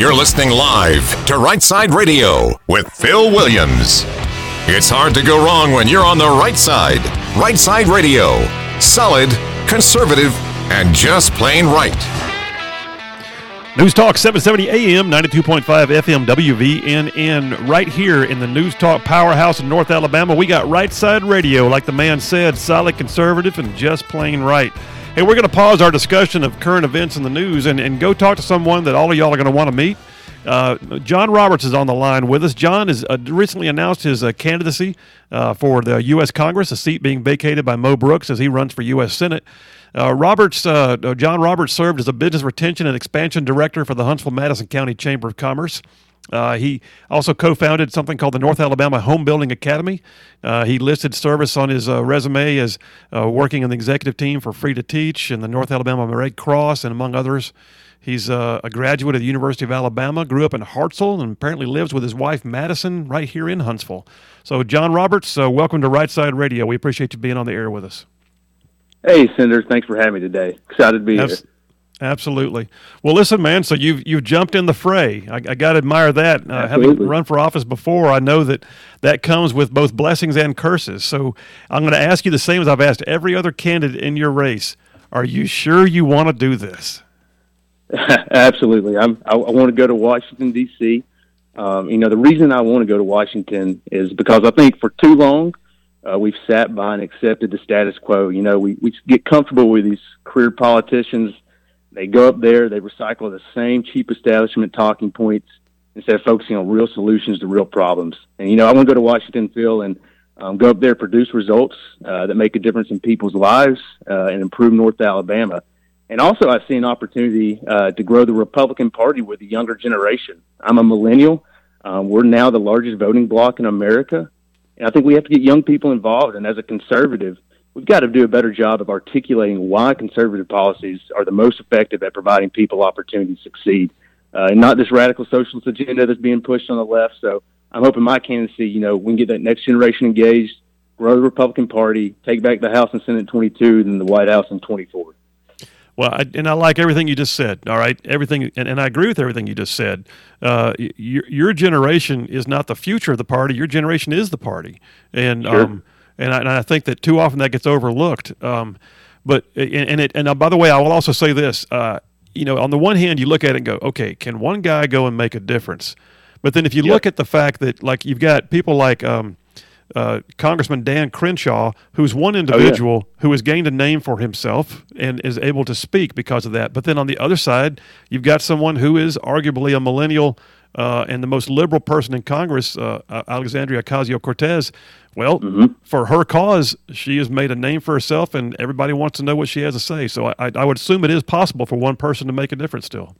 You're listening live to Right Side Radio with Phil Williams. It's hard to go wrong when you're on the right side. Right Side Radio. Solid, conservative, and just plain right. News Talk 770 AM, 92.5 FM, WVNN, right here in the News Talk powerhouse in North Alabama. We got Right Side Radio, like the man said, solid, conservative, and just plain right. Hey, we're going to pause our discussion of current events in the news and, and go talk to someone that all of y'all are going to want to meet. Uh, John Roberts is on the line with us. John has uh, recently announced his uh, candidacy uh, for the U.S. Congress, a seat being vacated by Mo Brooks as he runs for U.S. Senate. Uh, Roberts, uh, John Roberts served as a business retention and expansion director for the Huntsville Madison County Chamber of Commerce. Uh, he also co founded something called the North Alabama Home Building Academy. Uh, he listed service on his uh, resume as uh, working in the executive team for Free to Teach and the North Alabama Red Cross, and among others. He's uh, a graduate of the University of Alabama, grew up in Hartselle, and apparently lives with his wife Madison right here in Huntsville. So, John Roberts, uh, welcome to Right Side Radio. We appreciate you being on the air with us. Hey, Senator, thanks for having me today. Excited to be here. Absolutely. Well, listen, man. So you've you've jumped in the fray. I, I got to admire that. Uh, having run for office before, I know that that comes with both blessings and curses. So I'm going to ask you the same as I've asked every other candidate in your race. Are you sure you want to do this? Absolutely. I'm. I, I want to go to Washington D.C. Um, you know, the reason I want to go to Washington is because I think for too long uh, we've sat by and accepted the status quo. You know, we we get comfortable with these career politicians they go up there, they recycle the same cheap establishment talking points instead of focusing on real solutions to real problems. And you know, I want to go to Washington, Phil, and um, go up there, produce results uh, that make a difference in people's lives uh, and improve North Alabama. And also, I see an opportunity uh, to grow the Republican Party with the younger generation. I'm a millennial. Um, we're now the largest voting bloc in America. And I think we have to get young people involved. And as a conservative, we've got to do a better job of articulating why conservative policies are the most effective at providing people opportunity to succeed, uh, and not this radical socialist agenda that's being pushed on the left. So I'm hoping my candidacy, you know, we can get that next generation engaged, grow the Republican Party, take back the House and Senate in 22, then the White House in 24. Well, I, and I like everything you just said. All right, everything, and, and I agree with everything you just said. Uh, your, your generation is not the future of the party. Your generation is the party, and sure. um, and I, and I think that too often that gets overlooked. Um, but and, and it and by the way, I will also say this. Uh, you know, on the one hand, you look at it and go, okay, can one guy go and make a difference? But then if you yep. look at the fact that like you've got people like um, uh, Congressman Dan Crenshaw, who's one individual oh, yeah. who has gained a name for himself and is able to speak because of that. But then on the other side, you've got someone who is arguably a millennial uh, and the most liberal person in Congress, uh, Alexandria Ocasio Cortez, well, mm-hmm. for her cause, she has made a name for herself, and everybody wants to know what she has to say. So I, I would assume it is possible for one person to make a difference still.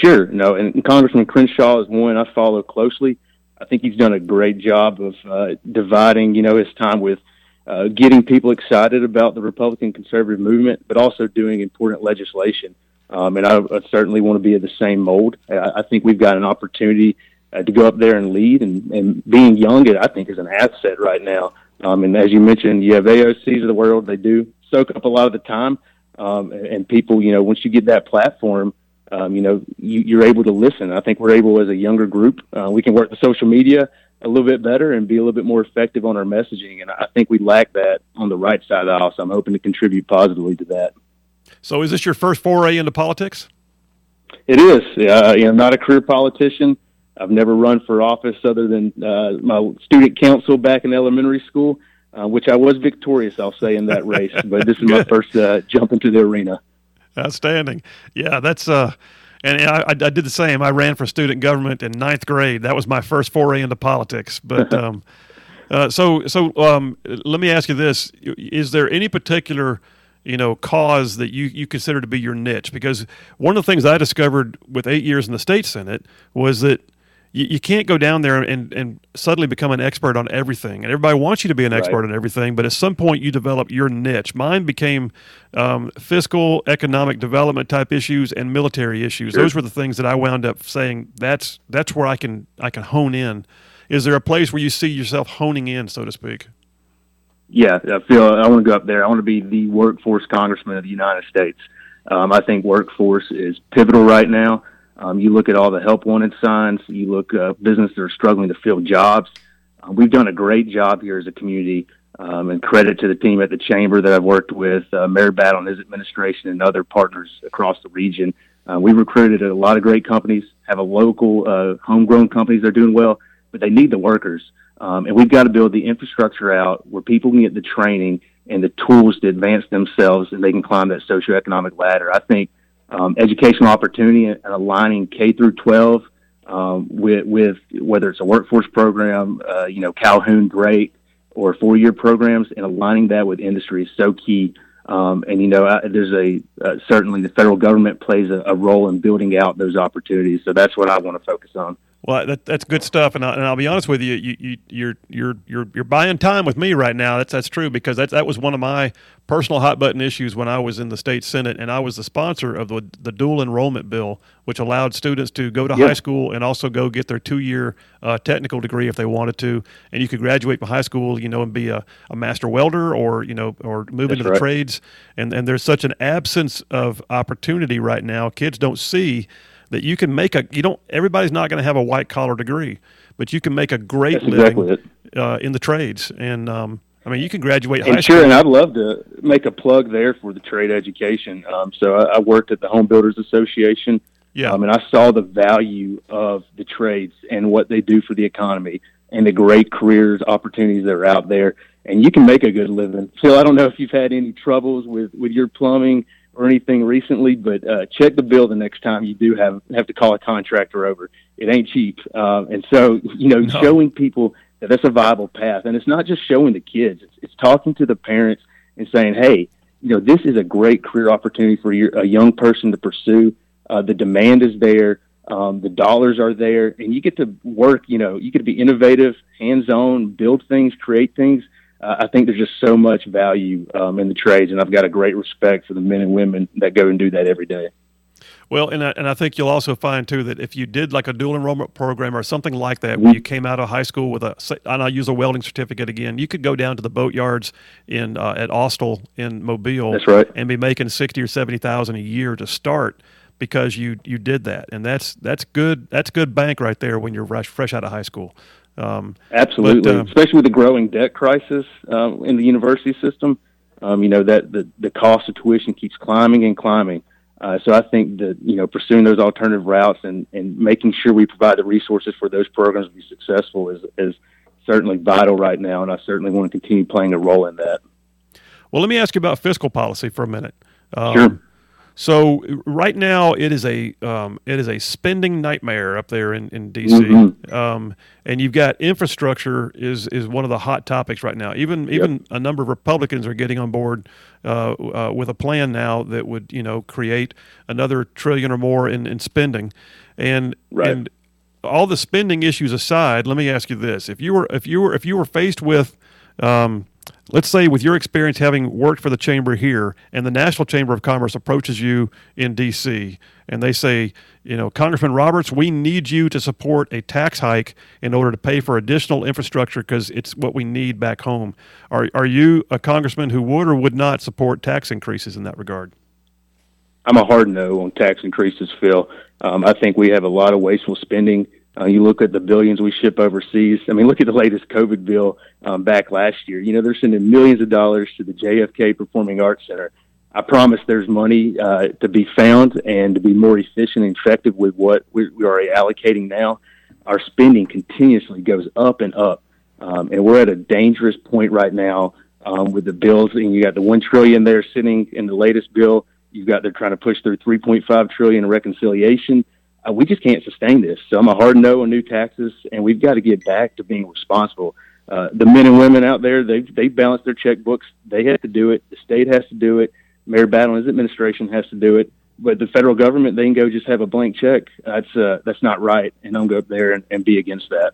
Sure. No, and Congressman Crenshaw is one I follow closely. I think he's done a great job of uh, dividing, you know, his time with uh, getting people excited about the Republican conservative movement, but also doing important legislation. Um, and I, I certainly want to be of the same mold. I, I think we've got an opportunity uh, to go up there and lead. And, and being young, I think, is an asset right now. Um, and as you mentioned, you have AOCs of the world. They do soak up a lot of the time. Um, and, people, you know, once you get that platform, um, you know, you, you're able to listen. I think we're able as a younger group. Uh, we can work the social media a little bit better and be a little bit more effective on our messaging. And I think we lack that on the right side of the house. I'm hoping to contribute positively to that. So, is this your first foray into politics? It is. Uh, you know, not a career politician. I've never run for office other than uh, my student council back in elementary school, uh, which I was victorious, I'll say, in that race. but this is my first uh, jump into the arena. Outstanding. Yeah, that's. Uh, and I, I, did the same. I ran for student government in ninth grade. That was my first foray into politics. But um, uh, so so um, let me ask you this: Is there any particular you know cause that you, you consider to be your niche? Because one of the things I discovered with eight years in the state senate was that you, you can't go down there and, and suddenly become an expert on everything. And everybody wants you to be an expert right. on everything, but at some point you develop your niche. Mine became um, fiscal, economic development type issues and military issues. Sure. Those were the things that I wound up saying that's that's where I can I can hone in. Is there a place where you see yourself honing in, so to speak? Yeah, I feel I want to go up there. I want to be the workforce congressman of the United States. Um, I think workforce is pivotal right now. Um, you look at all the help wanted signs. You look uh, businesses that are struggling to fill jobs. Uh, we've done a great job here as a community, um, and credit to the team at the chamber that I've worked with, uh, Mayor Battle and his administration, and other partners across the region. Uh, we recruited a lot of great companies, have a local uh, homegrown companies that are doing well, but they need the workers. Um, and we've got to build the infrastructure out where people can get the training and the tools to advance themselves and they can climb that socioeconomic ladder. I think um, educational opportunity and aligning K through 12 um, with, with whether it's a workforce program, uh, you know, Calhoun Great, or four year programs, and aligning that with industry is so key. Um, and you know, I, there's a uh, certainly the federal government plays a, a role in building out those opportunities. So that's what I want to focus on. Well, that, that's good stuff, and, I, and I'll be honest with you, you, you you're you're you're you're buying time with me right now. That's that's true because that that was one of my personal hot button issues when I was in the state senate, and I was the sponsor of the the dual enrollment bill, which allowed students to go to high school and also go get their two year uh, technical degree if they wanted to, and you could graduate from high school, you know, and be a, a master welder or you know or move that's into right. the trades, and and there's such an absence of opportunity right now. Kids don't see that you can make a you don't everybody's not going to have a white collar degree but you can make a great That's living exactly uh, in the trades and um, i mean you can graduate high And sure, school and I'd love to make a plug there for the trade education. Um, so I, I worked at the Home Builders Association, yeah um, and I saw the value of the trades and what they do for the economy and the great careers opportunities that are out there. And you can make a good living. Phil, I don't know if you've had any troubles with with your plumbing or anything recently, but uh, check the bill the next time you do have have to call a contractor over. It ain't cheap, uh, and so you know, No. showing people that that's a viable path, and it's not just showing the kids; it's, it's talking to the parents and saying, "Hey, you know, this is a great career opportunity for your, a young person to pursue. Uh, the demand is there, um, the dollars are there, and you get to work. You know, you get to be innovative, hands-on, build things, create things." Uh, I think there's just so much value um, in the trades, and I've got a great respect for the men and women that go and do that every day. well and I, and I think you'll also find too that if you did like a dual enrollment program or something like that Mm-hmm. where you came out of high school with a and I'll use a welding certificate again you could go down to the boat yards in uh, at Austal in Mobile That's right. and be making 60 or 70,000 a year to start because you you did that and that's that's good that's good bank right there when you're fresh, fresh out of high school um, Absolutely, But, um, especially with the growing debt crisis um, in the university system. Um, you know that the the cost of tuition keeps climbing and climbing. Uh, so I think that you know pursuing those alternative routes and, and making sure we provide the resources for those programs to be successful is is certainly vital right now, and I certainly want to continue playing a role in that. Well, let me ask you about fiscal policy for a minute. Um, Sure. So right now it is a um, it is a spending nightmare up there in, in DC, Mhm. um, and you've got infrastructure is is one of the hot topics right now. Even even a number of Republicans are getting on board uh, uh, with a plan now that would you know create another trillion or more in, in spending, and Right. and all the spending issues aside, let me ask you this: if you were if you were if you were faced with um, let's say with your experience having worked for the chamber here and the national chamber of commerce approaches you in dc and they say you know congressman roberts we need you to support a tax hike in order to pay for additional infrastructure because it's what we need back home are, are you a congressman who would or would not support tax increases in that regard I'm a hard no on tax increases, Phil. Um, I think we have a lot of wasteful spending. Uh, you look at the billions we ship overseas. I mean, look at the latest COVID bill um, back last year. You know, they're sending millions of dollars to the JFK Performing Arts Center. I promise there's money uh, to be found and to be more efficient and effective with what we, we are allocating now. Our spending continuously goes up and up, um, and we're at a dangerous point right now um, with the bills. And you got the one trillion there sitting in the latest bill. You've got they're trying to push through 3.5 trillion in reconciliation. We just can't sustain this. So I'm a hard no on new taxes, and we've got to get back to being responsible. Uh, the men and women out there, they've they balance their checkbooks. They have to do it. The state has to do it. Mayor Battle and his administration has to do it. But the federal government, they can go just have a blank check. That's uh, that's not right, and I'm go up there and, and be against that.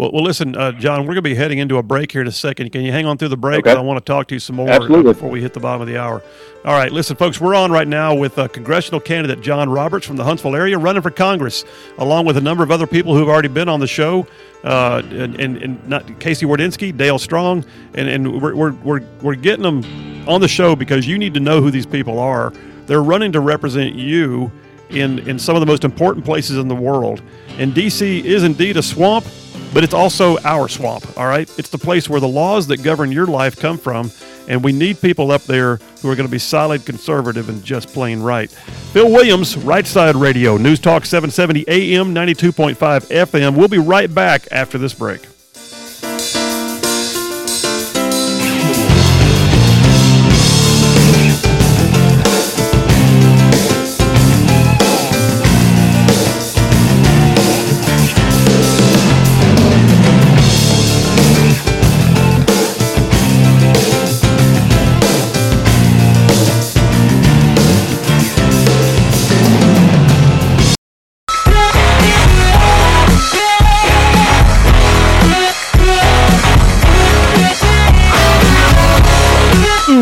Well, well listen uh, john we're going to be heading into a break here in a second can you hang on through the break Okay. i want to talk to you some more uh, Absolutely. before we hit the bottom of the hour all right listen folks we're on right now with uh, congressional candidate john roberts from the huntsville area running for congress along with a number of other people who've already been on the show uh, and, and, and not casey wardynski dale strong and, and we're, we're, we're, we're getting them on the show because you need to know who these people are they're running to represent you in, in some of the most important places in the world. And D.C. is indeed a swamp, but it's also our swamp, all right? It's the place where the laws that govern your life come from, and we need people up there who are going to be solid conservative and just plain right. Phil Williams, Right Side Radio, News Talk 770 AM, 92.5 FM. We'll be right back after this break.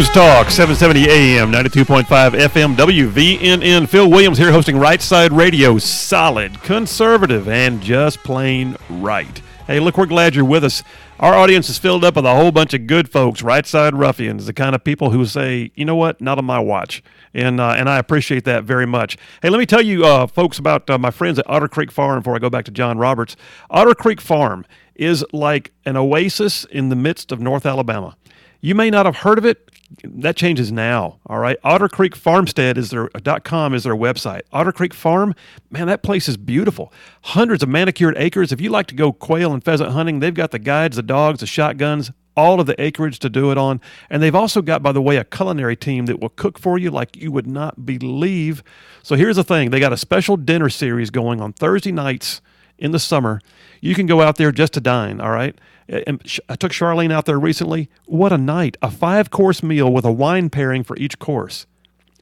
News Talk, 770 AM, 92.5 FM, WVNN. Phil Williams here hosting Right Side Radio. Solid, conservative, and just plain right. Hey, look, we're glad you're with us. Our audience is filled up with a whole bunch of good folks, right side ruffians, the kind of people who say, you know what, not on my watch. And, uh, and I appreciate that very much. Hey, let me tell you, uh, folks, about uh, my friends at Otter Creek Farm before I go back to John Roberts. Otter Creek Farm is like an oasis in the midst of North Alabama. You may not have heard of it. That changes now. All right. Otter Creek Farmstead is their uh, .com is their website. Otter Creek Farm, man, that place is beautiful. Hundreds of manicured acres. If you like to go quail and pheasant hunting, they've got the guides, the dogs, the shotguns, all of the acreage to do it on. And they've also got, by the way, a culinary team that will cook for you like you would not believe. So here's the thing they got a special dinner series going on Thursday nights in the summer. You can go out there just to dine, all right? Uh, and I took Charlene out there recently. What a night. A five course meal with a wine pairing for each course.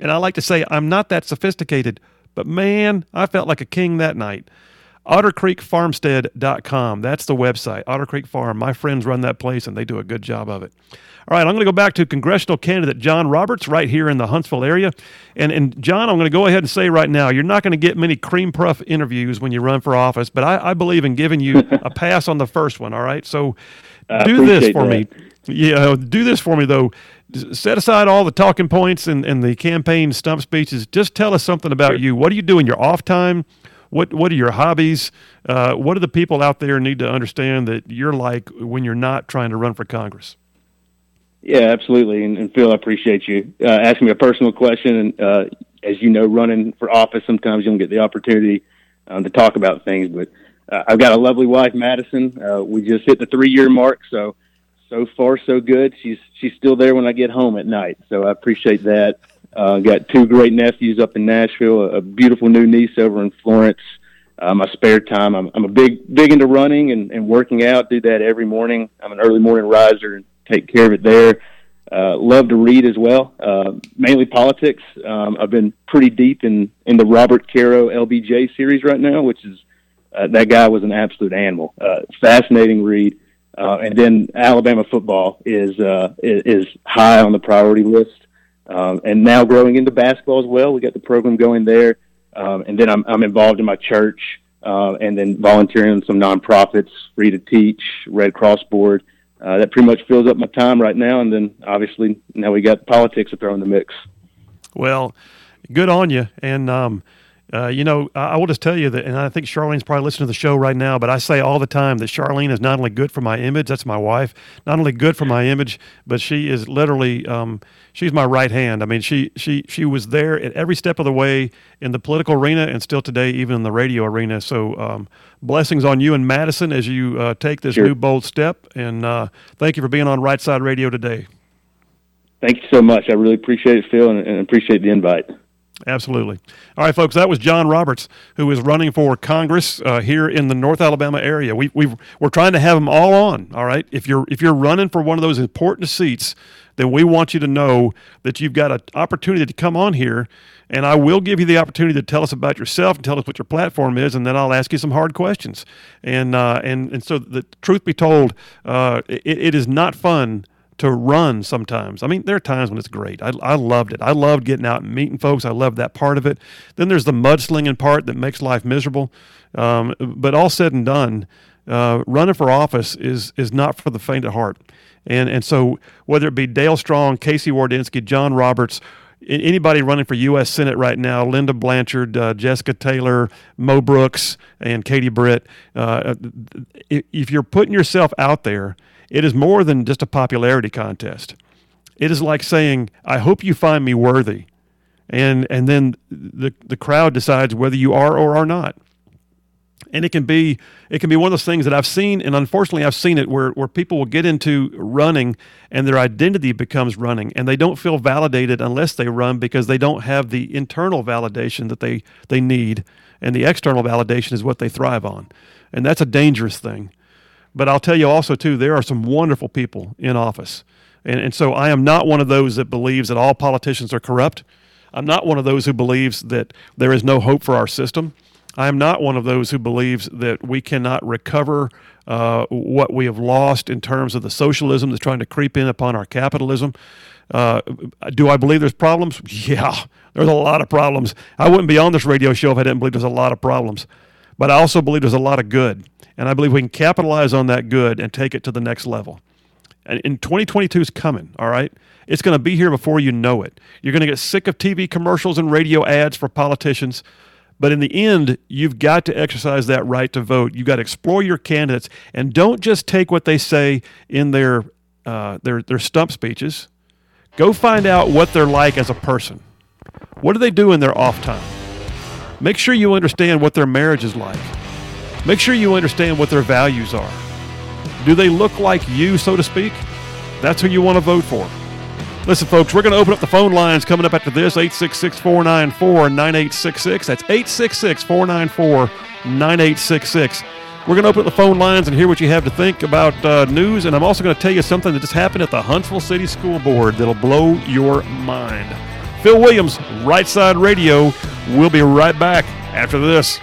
And I like to say, I'm not that sophisticated, but man, I felt like a king that night. OtterCreekFarmstead.com. That's the website. Otter Creek Farm. My friends run that place and they do a good job of it. All right, I'm going to go back to congressional candidate John Roberts right here in the Huntsville area. And, and John, I'm going to go ahead and say right now, you're not going to get many cream puff interviews when you run for office, but I, I believe in giving you a pass on the first one. All right, so do this for that. me. Yeah, do this for me though. Set aside all the talking points and, and the campaign stump speeches. Just tell us something about sure. you. What do you do in your off time? What What are your hobbies? Uh, what do the people out there need to understand that you're like when you're not trying to run for Congress? Yeah, absolutely. And, and Phil, I appreciate you uh, asking me a personal question. And uh, as you know, running for office, sometimes you don't get the opportunity um, to talk about things. But uh, I've got a lovely wife, Madison. Uh, we just hit the three year mark, so so far so good. She's she's still there when I get home at night, so I appreciate that. Uh, got two great nephews up in Nashville, a, a beautiful new niece over in Florence. Uh, my spare time, I'm, I'm a big big into running and, and working out. Do that every morning. I'm an early morning riser and take care of it there. Uh, love to read as well, uh, mainly politics. Um, I've been pretty deep in in the Robert Caro LBJ series right now, which is uh, that guy was an absolute animal. Uh, fascinating read. Uh, and then Alabama football is, uh, is, is high on the priority list. Um, and now growing into basketball as well. We got the program going there. Um, and then I'm, I'm involved in my church uh, and then volunteering in some nonprofits, Free to Teach, Red Cross Board. Uh, that pretty much fills up my time right now. And then obviously now we got politics to throw in the mix. Well, good on you. And um, uh, you know, I, I will just tell you that, and I think Charlene's probably listening to the show right now, but I say all the time that Charlene is not only good for my image, that's my wife, not only good for my image, but she is literally, um, she's my right hand. I mean, she, she, she was there at every step of the way in the political arena and still today, even in the radio arena. So, um, blessings on you and Madison as you uh, take this sure. new bold step. And uh, thank you for being on Right Side Radio today. Thank you so much. I really appreciate it, Phil, and, and appreciate the invite. Absolutely. All right, folks, that was John Roberts, who is running for Congress uh, here in the North Alabama area. We, we we're trying to have them all on. All right, if you're if you're running for one of those important seats, then we want you to know that you've got an opportunity to come on here, and I will give you the opportunity to tell us about yourself and tell us what your platform is, and then I'll ask you some hard questions. And uh, and and so, the truth be told, uh, it, it is not fun to run sometimes. I mean, there are times when it's great. I, I loved it. I loved getting out and meeting folks. I loved that part of it. Then there's the mudslinging part that makes life miserable. Um, but all said and done, uh, running for office is is not for the faint of heart. And and so whether it be Dale Strong, Casey Wardynski, John Roberts, anybody running for U.S. Senate right now, Lynda Blanchard, uh, Jessica Taylor, Mo Brooks, and Katie Britt, uh, if you're putting yourself out there, it is more than just a popularity contest. It is like saying, I hope you find me worthy. And, and then the, the crowd decides whether you are or are not and it can be it can be one of those things that I've seen, and unfortunately I've seen it where where people will get into running and their identity becomes running, and they don't feel validated unless they run because they don't have the internal validation that they they need, and the external validation is what they thrive on, and that's a dangerous thing. But I'll tell you also too, there are some wonderful people in office, and and so I am not one of those that believes that all politicians are corrupt. I'm not one of those who believes that there is no hope for our system. I am not one of those who believes that we cannot recover uh, what we have lost in terms of the socialism that's trying to creep in upon our capitalism. Uh, do I believe there's problems? Yeah, there's a lot of problems. I wouldn't be on this radio show if I didn't believe there's a lot of problems. But I also believe there's a lot of good. And I believe we can capitalize on that good and take it to the next level. And in 2022 is coming, all right? It's going to be here before you know it. You're going to get sick of TV commercials and radio ads for politicians. But in the end, you've got to exercise that right to vote. You've got to explore your candidates and don't just take what they say in their, uh, their, their stump speeches. Go find out what they're like as a person. What do they do in their off time? Make sure you understand what their marriage is like. Make sure you understand what their values are. Do they look like you, so to speak? That's who you want to vote for. Listen, folks, we're going to open up the phone lines coming up after this 866 494 9866. That's 866 494 9866. We're going to open up the phone lines and hear what you have to think about uh, news. And I'm also going to tell you something that just happened at the Huntsville City School Board that'll blow your mind. Phil Williams, Right Side Radio. We'll be right back after this.